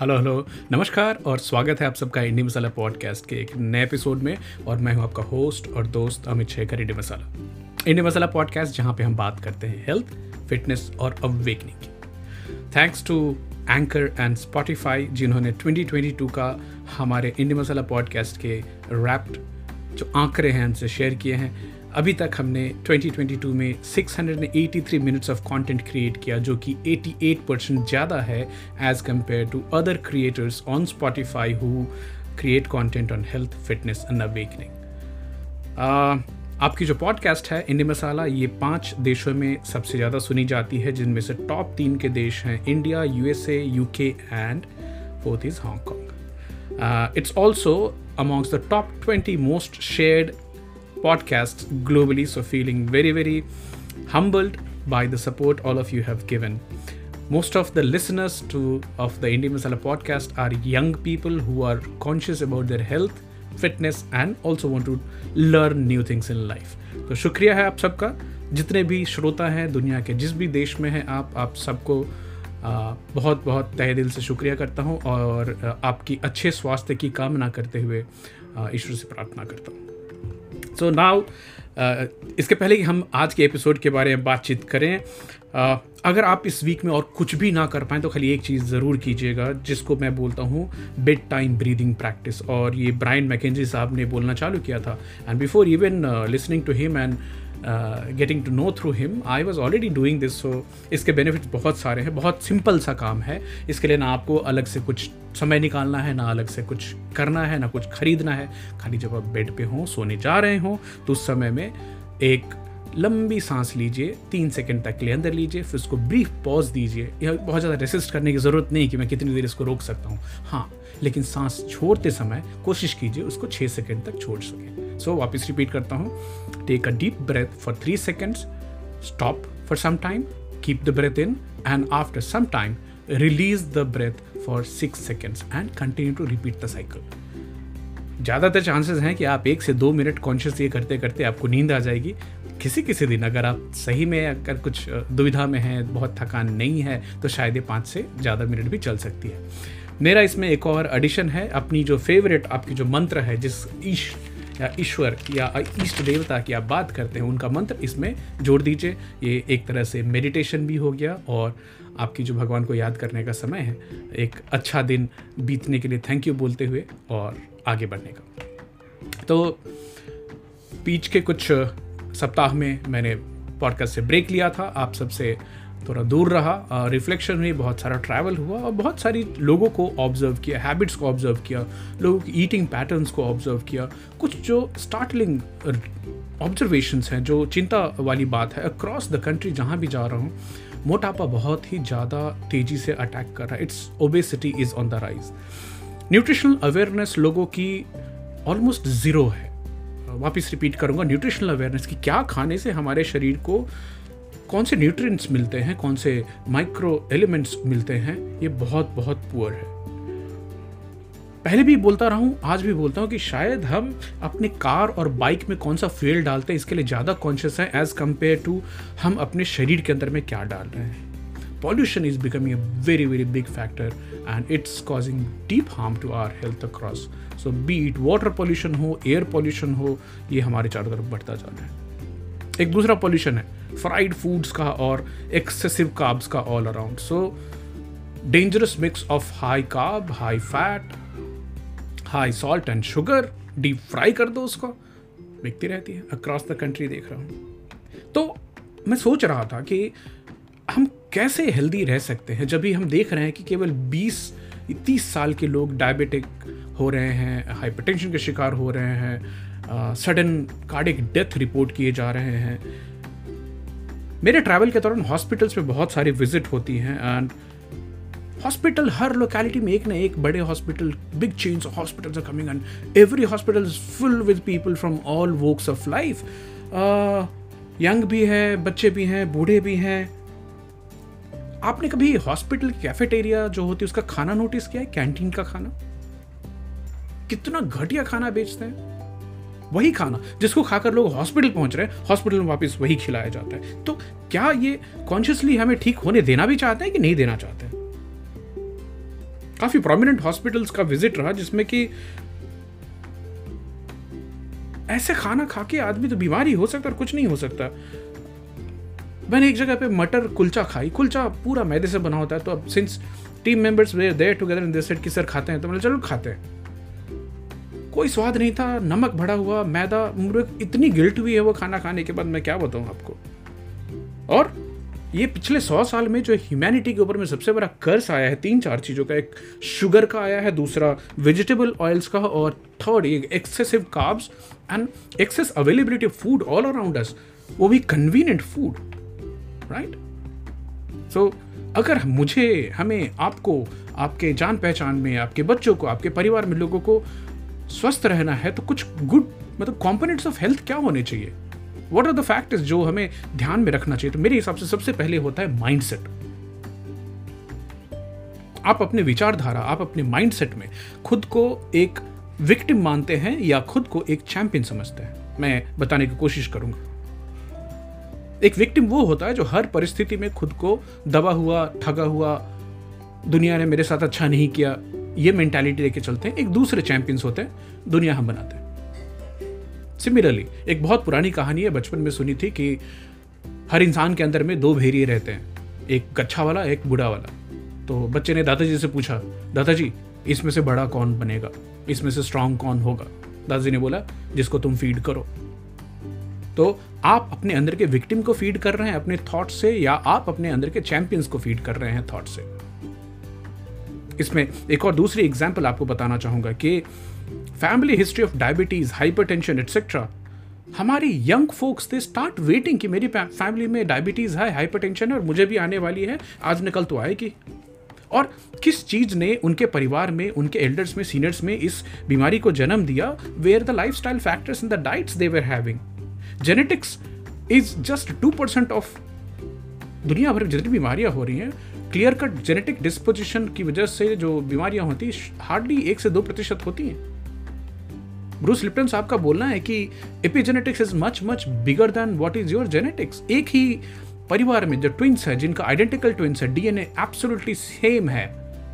Hello hello, नमस्कार और स्वागत है आप सबका इंडी मसाला पॉडकास्ट के एक नए एपिसोड में और मैं हूँ आपका होस्ट और दोस्त Amit Shekhar, Indie Masala. Indie Masala podcast जहाँ पे हम बात करते हैं हेल्थ, फिटनेस और अवेकनिंग की। Thanks to anchor and Spotify जिन्होंने 2022 का हमारे इंडी मसाला पॉडकास्ट के रैप्ड जो आंकड़े हैं उनसे शेयर किए हैं। अभी तक हमने 2022 में 683 मिनट्स ऑफ़ कंटेंट क्रिएट किया, जो कि 88 परसेंट ज़्यादा है as compare to other creators on Spotify who create content on health fitness and awakening आपकी जो पॉडकास्ट है इंडी मसाला ये पाँच देशों में सबसे ज़्यादा सुनी जाती है, जिनमें से टॉप तीन के देश हैं India USA UK and fourth is Hong Kong it's also amongst the top 20 most shared podcasts globally. So, feeling very, very humbled by the support all of you have given. Most of the listeners to of the Indie Masala podcast are young people who are conscious about their health, fitness, and also want to learn new things in life. तो शुक्रिया है आप सबका जितने भी श्रोता हैं दुनिया के जिस भी देश में हैं आप आप सबको बहुत बहुत तहे दिल से शुक्रिया करता हूँ और आपकी अच्छे स्वास्थ्य की कामना करते हुए ईश्वर से प्रार्थना करता हूँ सो नाउ uh, इसके पहले कि हम आज के एपिसोड के बारे में बातचीत करें uh, अगर आप इस वीक में और कुछ भी ना कर पाएँ तो खाली एक चीज़ ज़रूर कीजिएगा जिसको मैं बोलता हूँ बेड टाइम ब्रीदिंग प्रैक्टिस और ये ब्राइन मैकेजी साहब ने बोलना चालू किया था। And before even listening to him and getting to know through him I was already doing this so इसके बेनिफिट्स बहुत सारे हैं, बहुत सिंपल सा काम है। इसके लिए ना आपको अलग से कुछ समय निकालना है, ना अलग से कुछ करना है, ना कुछ खरीदना है। खाली जब आप बेड पे हों, सोने जा रहे हों तो उस समय में एक लंबी सांस लीजिए, तीन सेकंड तक के लिए अंदर लीजिए, फिर उसको ब्रीफ पॉज दीजिए। यह बहुत ज़्यादा रेसिस्ट करने की ज़रूरत नहीं कि मैं कितनी देर इसको रोक सकता हूँ। हाँ लेकिन सांस छोड़ते समय कोशिश कीजिए उसको छः सेकंड तक छोड़ सकें। सो so, वापस रिपीट करता हूँ। Take a deep breath for three seconds stop for some time keep the breath in and after some time release the breath for six seconds and continue to repeat the cycle ज़्यादातर chances हैं कि आप एक से दो minute conscious ये करते करते आपको नींद आ जाएगी। किसी किसी दिन अगर आप सही में अगर कुछ दुविधा में हैं बहुत थकान नहीं है तो शायद ये पाँच से ज़्यादा मिनट भी चल सकती है। मेरा इसमें एक और एडिशन है। अपनी जो फेवरेट आपकी जो मंत्र है जिस ईश या ईश्वर या इष्ट देवता की आप बात करते हैं, उनका मंत्र इसमें जोड़ दीजिए। ये एक तरह से मेडिटेशन भी हो गया और आपकी जो भगवान को याद करने का समय है, एक अच्छा दिन बीतने के लिए थैंक यू बोलते हुए और आगे बढ़ने का। तो बीच के कुछ सप्ताह में मैंने पॉडकास्ट से ब्रेक लिया था। आप सबसे थोड़ा दूर रहा रिफ्लेक्शन हुई, बहुत सारा ट्रैवल हुआ और बहुत सारी लोगों को ऑब्ज़र्व किया हैबिट्स को ऑब्ज़र्व किया, लोगों की ईटिंग पैटर्न्स को ऑब्ज़र्व किया। कुछ जो स्टार्टलिंग ऑब्जर्वेशंस हैं, जो चिंता वाली बात है अक्रॉस द कंट्री जहाँ भी जा रहा हूँ, मोटापा बहुत ही ज़्यादा तेज़ी से अटैक कर रहा है। It's obesity is on the rise nutritional awareness लोगों की ऑलमोस्ट ज़ीरो है। वापस रिपीट करूँगा न्यूट्रिशनल अवेयरनेस कि क्या खाने से हमारे शरीर को कौन से न्यूट्रिएंट्स मिलते हैं, कौन से माइक्रो एलिमेंट्स मिलते हैं, ये बहुत बहुत पुअर है। पहले भी बोलता रहा हूँ, आज भी बोलता हूँ कि शायद हम अपने कार और बाइक में कौन सा फ्यूल डालते हैं, इसके लिए ज़्यादा कॉन्शियस हैं एज़ कंपेयर टू हम अपने शरीर के अंदर में क्या डाल रहे हैं। Pollution is becoming a very very big factor and it's causing deep harm to our health across so, be it water pollution हो एयर पॉल्यूशन हो, ये हमारे चारों तरफ़ बढ़ता जा रहा है। एक दूसरा पॉल्यूशन है फ्राइड फूड्स का और एक्सेसिव काब्स का all around so dangerous mix of high carb high fat high salt and sugar deep fry कर दो उसको बिकती रहती है अक्रॉस द कंट्री देख रहा हूँ तो मैं सोच रहा था कि हम कैसे हेल्दी रह सकते हैं, जब भी हम देख रहे हैं कि केवल 20 30 साल के लोग डायबिटिक हो रहे हैं हाइपरटेंशन के शिकार हो रहे हैं सडन कार्डिक डेथ रिपोर्ट किए जा रहे हैं मेरे ट्रैवल के दौरान हॉस्पिटल्स में बहुत सारी विज़िट होती हैं एंड हॉस्पिटल हर लोकेलिटी में एक ना एक बड़े hospital big of hospitals are coming and every hospital is full with people from all walks of life young भी है, बच्चे भी हैं, बूढ़े भी हैं। आपने कभी हॉस्पिटल की कैफेटेरिया जो होती है, उसका खाना नोटिस किया है? कैंटीन का खाना? कितना घटिया खाना बेचते हैं। वही खाना जिसको खाकर लोग हॉस्पिटल पहुँच रहे हैं, हॉस्पिटल में वापस वही खिलाया जाता है। तो क्या ये कॉन्शियसली हमें ठीक होने देना भी चाहते हैं कि नहीं देना चाहते हैं? काफ़ी प्रोमिनेंट हॉस्पिटल्स का विज़िट रहा जिसमें कि ऐसे खाना खा के आदमी तो बीमारी हो सकता और कुछ नहीं हो सकता। मैंने एक जगह पे मटर कुलचा खाई। कुलचा पूरा मैदे से बना होता है। तो अब since team members were there together in this set कि, सर, खाते हैं। तो मैंने चलो, खाते हैं। कोई स्वाद नहीं था, नमक भरा हुआ, मैदा मुझे इतनी गिल्ट हुई है वो खाना खाने के बाद मैं क्या बताऊँ आपको? और ये पिछले सौ साल में जो ह्यूमैनिटी के ऊपर में सबसे बड़ा कर्ज आया है, तीन चार चीज़ों का, एक शुगर का आया है, दूसरा वेजिटेबल ऑयल्स का, और थर्ड एक excessive carbs and excess availability of food all around us वो भी कन्वीनियंट फ़ूड राइट सो अगर मुझे, हमें, आपको, आपके जान पहचान में, आपके बच्चों को, आपके परिवार में लोगों को स्वस्थ रहना है तो कुछ गुड मतलब कॉम्पोनेंट्स ऑफ़ हेल्थ क्या होने चाहिए? वॉट आर द फैक्टर्स जो हमें ध्यान में रखना चाहिए? तो मेरे हिसाब से सबसे पहले होता है माइंडसेट आप अपने विचारधारा, आप अपने माइंडसेट में खुद को एक विक्टिम मानते हैं या खुद को एक चैंपियन समझते हैं? मैं बताने की कोशिश करूँगा। एक विक्टिम वो होता है जो हर परिस्थिति में खुद को दबा हुआ, ठगा हुआ, दुनिया ने मेरे साथ अच्छा नहीं किया ये मेंटालिटी लेके चलते हैं। एक दूसरे चैंपियंस होते हैं, दुनिया हम बनाते हैं। सिमिलरली एक बहुत पुरानी कहानी है, बचपन में सुनी थी कि हर इंसान के अंदर में दो भेरिए रहते हैं, एक गच्छा वाला, एक बूढ़ा वाला। तो बच्चे ने दादाजी से पूछा, दादाजी, इसमें से बड़ा कौन बनेगा? इसमें से स्ट्रांग कौन होगा? दादाजी ने बोला, जिसको तुम फ़ीड करो। तो आप अपने अंदर के विक्टिम को फ़ीड कर रहे हैं अपने थॉट से, या आप अपने अंदर के चैंपियंस को फ़ीड कर रहे हैं थॉट से? इसमें एक और दूसरी एग्ज़ाम्पल आपको बताना चाहूँगा कि family history of diabetes hypertension etcetera हमारी young folks they start waiting कि मेरी फैमिली में डायबिटीज़ है हाइपर टेंशन है और मुझे भी आने वाली है, आज निकल तो आएगी। और किस चीज़ ने उनके परिवार में, उनके एल्डर्स में सीनियर्स में इस बीमारी को जन्म दिया where the lifestyle factors in the diets they were having genetics is just two percent of दुनिया भर में जितनी बीमारियाँ हो रही हैं क्लियर कट जेनेटिक डिस्पोजिशन की वजह से जो बीमारियाँ होती हार्डली एक से दो प्रतिशत होती हैं। ब्रूस लिप्टन साहब का बोलना है कि epigenetics is much much bigger than what is your genetics एक ही परिवार में जो ट्विंस है, जिनका आइडेंटिकल ट्विंस है डीएनए एब्सोल्युटली सेम है।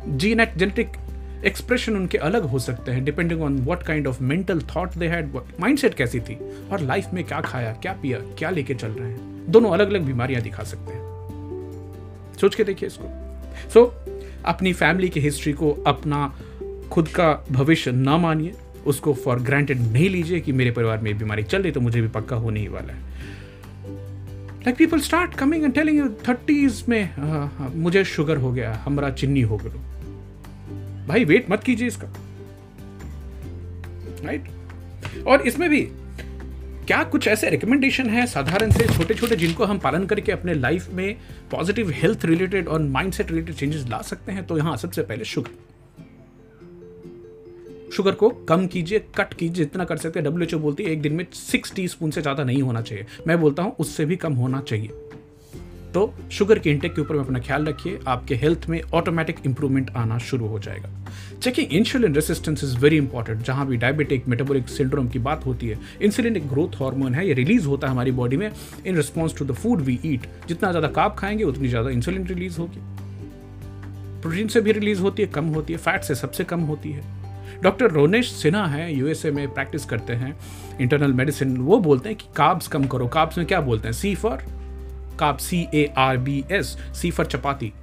जीनेट जेनेटिक एक्सप्रेशन उनके अलग हो सकते हैं depending on what kind of mental thought they had mindset कैसी थी, और लाइफ में क्या खाया, क्या पिया, क्या लेके चल रहे हैं। दोनों अलग अलग बीमारियाँ दिखा सकते हैं। सोच के देखिए इसको। सो so, अपनी फैमिली की हिस्ट्री को अपना खुद का भविष्य ना मानिए। उसको फॉर ग्रांटेड नहीं लीजिए कि मेरे परिवार में बीमारी चल रही तो मुझे भी पक्का होने ही वाला है। Like people start coming and telling you thirties में आ, हाँ, हाँ, मुझे शुगर हो गया हमारा चिन्नी हो गया। भाई वेट मत कीजिए इसका। Right right? और इसमें भी क्या कुछ ऐसे रिकमेंडेशन है साधारण से छोटे छोटे जिनको हम पालन करके अपने लाइफ में पॉजिटिव हेल्थ रिलेटेड और माइंडसेट रिलेटेड चेंजेस ला सकते हैं? तो यहाँ सबसे पहले शुगर शुगर को कम कीजिए कट कीजिए जितना कर सकते हैं। डब्ल्यूएचओ बोलती है, एक दिन में सिक्स टी से ज़्यादा नहीं होना चाहिए। मैं बोलता हूँ, उससे भी कम होना चाहिए। तो शुगर के इंटेक के ऊपर अपना ख्याल रखिए, आपके हेल्थ में ऑटोमेटिक इंप्रूवमेंट आना शुरू हो जाएगा। Checking insulin resistance is very important जहाँ भी डायबिटिक मेटाबॉलिक सिंड्रोम की बात होती है इंसुलिन एक ग्रोथ हार्मोन है, ये रिलीज़ होता है हमारी बॉडी में in response to the food we eat जितना ज़्यादा काप खाएँगे, उतनी ज़्यादा इंसुलिन रिलीज़ होगी। प्रोटीन से भी रिलीज़ होती है, कम होती है फैट से सबसे कम होती है। डॉक्टर रोनेश सिन्हा है यूएसए में प्रैक्टिस करते हैं इंटरनल मेडिसिन वो बोलते हैं कि काब्स कम करो। काब्स में क्या बोलते हैं? C for carb C A R B S C for chapati.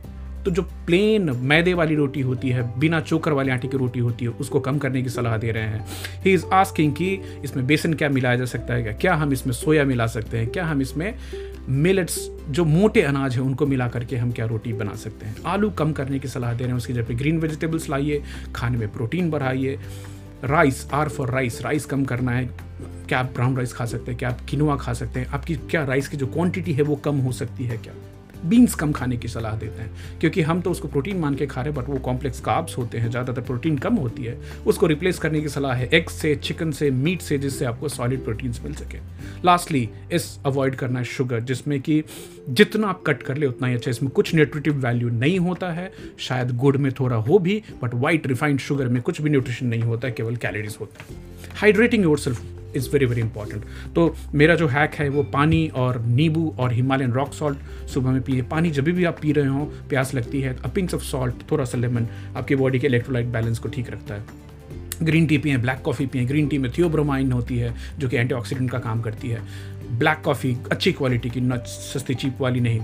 तो जो प्लेन मैदे वाली रोटी होती है, बिना चोकर वाले आटे की रोटी होती है, उसको कम करने की सलाह दे रहे हैं। ही इज़ आस्किंग कि इसमें बेसन क्या मिलाया जा सकता है क्या? क्या हम इसमें सोया मिला सकते हैं? क्या हम इसमें मिलेट्स जो मोटे अनाज हैं, उनको मिला करके हम क्या रोटी बना सकते हैं? आलू कम करने की सलाह दे रहे हैं, उसकी जगह ग्रीन वेजिटेबल्स लाइए, खाने में प्रोटीन बढ़ाइए। Rice R for rice rice कम करना है। क्या आप ब्राउन राइस खा सकते हैं क्या आप किनोआ खा सकते हैं, आपकी क्या राइस की जो क्वांटिटी है वो कम हो सकती है क्या? बीन्स कम खाने की सलाह देते हैं, क्योंकि हम तो उसको प्रोटीन मान के खा रहे हैं बट वो कॉम्प्लेक्स काब्स होते हैं, ज़्यादातर प्रोटीन कम होती है। उसको रिप्लेस करने की सलाह है एग से चिकन से मीट से, जिससे आपको सॉलिड प्रोटीन्स मिल सके। लास्टली इस अवॉइड करना है शुगर जिसमें कि जितना आप कट कर ले, उतना ही अच्छा इसमें कुछ न्यूट्रिटिव वैल्यू नहीं होता है, शायद गुड़ में थोड़ा हो भी बट वाइट रिफाइंड शुगर में कुछ भी न्यूट्रिशन नहीं होता है केवल कैलोरीज होता है। Hydrating yourself is very very important तो मेरा जो हैक है वो पानी और नींबू और हिमालयन रॉक सॉल्ट सुबह में पिए। पानी जब भी आप पी रहे हो, प्यास लगती है अ पिंच ऑफ़ सॉल्ट थोड़ा सा लेमन आपकी बॉडी के इलेक्ट्रोलाइट बैलेंस को ठीक रखता है। ग्रीन टी पिए ब्लैक कॉफ़ी पिए। ग्रीन टी में थियोब्रोमाइन होती है, जो कि एंटीऑक्सीडेंट का काम करती है। ब्लैक कॉफ़ी अच्छी क्वालिटी की न सस्ती चीप वाली नहीं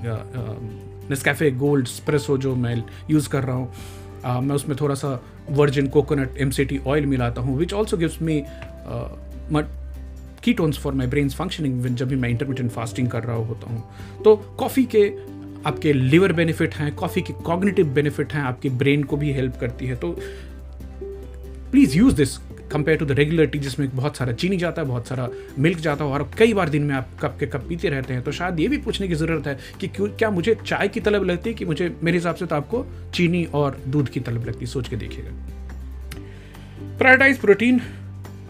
नेस्कैफ़े गोल्ड स्प्रेसो जो मैं यूज़ कर रहा हूँ। मैं उसमें थोड़ा सा virgin coconut M C T oil मिलाता हूँ which also gives me ketones for my brain functioning जब भी मैं इंटरमीडियंट फास्टिंग कर रहा होता हूँ। तो कॉफ़ी के आपके लिवर बेनिफिट हैं कॉफ़ी के कॉग्निटिव बेनिफिट हैं, आपके ब्रेन को भी हेल्प करती है। तो please use this compare to the regular tea जिसमें बहुत सारा चीनी जाता है, बहुत सारा मिल्क जाता है और कई बार दिन में आप कप के कप पीते रहते हैं। तो शायद ये भी पूछने की ज़रूरत है कि क्यों, क्या मुझे चाय की तलब लगती है कि मुझे, मेरे हिसाब से तो आपको चीनी और दूध की तलब लगती सोच के देखिएगा। प्रायोरिटाइज प्रोटीन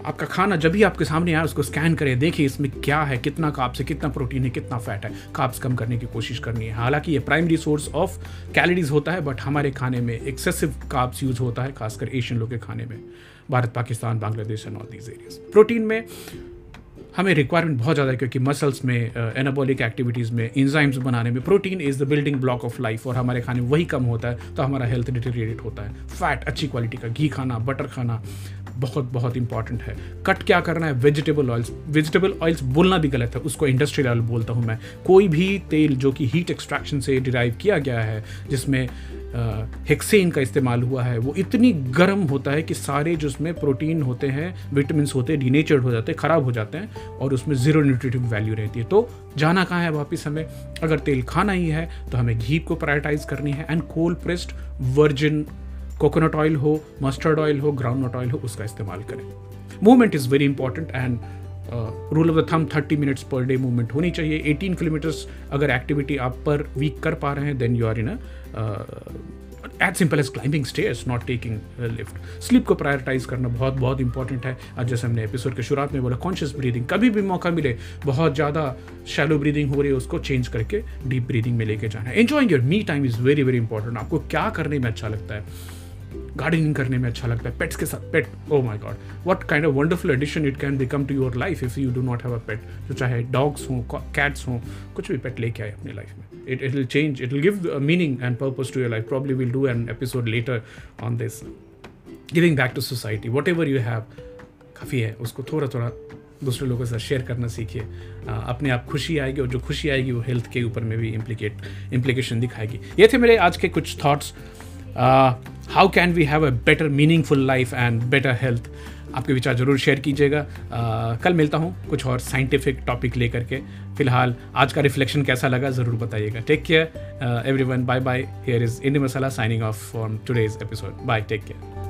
आपका खाना जब भी आपके सामने आए उसको स्कैन करें देखिए इसमें क्या है, कितना काप्स है, कितना प्रोटीन है, कितना फैट है। काप्स कम करने की कोशिश करनी है। हालाँकि ये प्राइमरी सोर्स ऑफ़ कैलोरीज होता है बट हमारे खाने में एक्सेसिव काप्स यूज़ होता है, खासकर एशियन लोग के खाने में। Bharat, Pakistan, Bangladesh and all these areas protein में हमें रिक्वायरमेंट बहुत ज़्यादा है, क्योंकि मसल्स में एनाबॉलिक एक्टिविटीज़ में इंजाइम्स बनाने में protein is the building block of life और हमारे खाने में वही कम होता है तो हमारा हेल्थ डिटेरिएट होता है। फैट अच्छी क्वालिटी का घी खाना बटर खाना बहुत बहुत इंपॉर्टेंट है। कट क्या करना है? वेजिटेबल ऑयल्स वेजिटेबल ऑयल्स बोलना भी गलत है। उसको इंडस्ट्रियल ऑयल बोलता हूँ मैं। कोई भी तेल जो कि हीट एक्सट्रैक्शन से डिराइव किया गया है, जिसमें हेक्सेन का इस्तेमाल हुआ है, वो इतनी गर्म होता है कि सारे जो उसमें प्रोटीन होते हैं विटामिन होते हैं डीनेचर्ड हो जाते हैं, ख़राब हो जाते हैं और उसमें ज़ीरो न्यूट्रिटिव वैल्यू रहती है। तो जाना कहाँ है वापस हमें? अगर तेल खाना ही है तो हमें घी को प्रायोरिटाइज करनी है। And cold pressed virgin coconut oil हो मस्टर्ड ऑयल हो ग्राउंड नट ऑयल हो उसका इस्तेमाल करें movement is very important and rule of the thumb thirty minutes per day movement होनी चाहिए एटीन किलोमीटर्स अगर एक्टिविटी आप पर वीक कर पा रहे हैं then you are in as simple as climbing stairs not taking lift sleep को प्रायोरिटाइज करना बहुत बहुत इंपॉर्टेंट है आज जैसे हमने एपिसोड के शुरुआत में बोला कॉन्शियस ब्रीदिंग कभी भी मौका मिले बहुत ज़्यादा शैलो ब्रीदिंग हो रही है उसको चेंज करके डीप ब्रीदिंग में लेके जाना है enjoying your me time is very very important आपको क्या करने में अच्छा लगता है गार्डनिंग करने में अच्छा लगता है। पेट्स के साथ pet oh my god what kind of wonderful addition it can become to your life if you do not have a pet जो चाहे डॉग्स हों कैट्स हों, कुछ भी पेट लेके आए अपनी लाइफ में। It it will change it will give meaning and purpose to your life probably will do an episode later on this giving back to society whatever you have काफ़ी है। उसको थोड़ा थोड़ा दूसरे लोगों के साथ शेयर करना सीखिए। अपने आप खुशी आएगी और जो खुशी आएगी वो हेल्थ के ऊपर में भी इम्प्लीकेट इम्प्लीकेशन दिखाएगी। ये थे मेरे आज के कुछ thoughts how can we have a better meaningful life and better health आपके विचार ज़रूर शेयर कीजिएगा। कल मिलता हूँ कुछ और साइंटिफिक टॉपिक लेकर के। फ़िलहाल, आज का रिफ्लेक्शन कैसा लगा ज़रूर बताइएगा। Take care everyone bye bye here is Indie Masala signing off from today's episode bye take care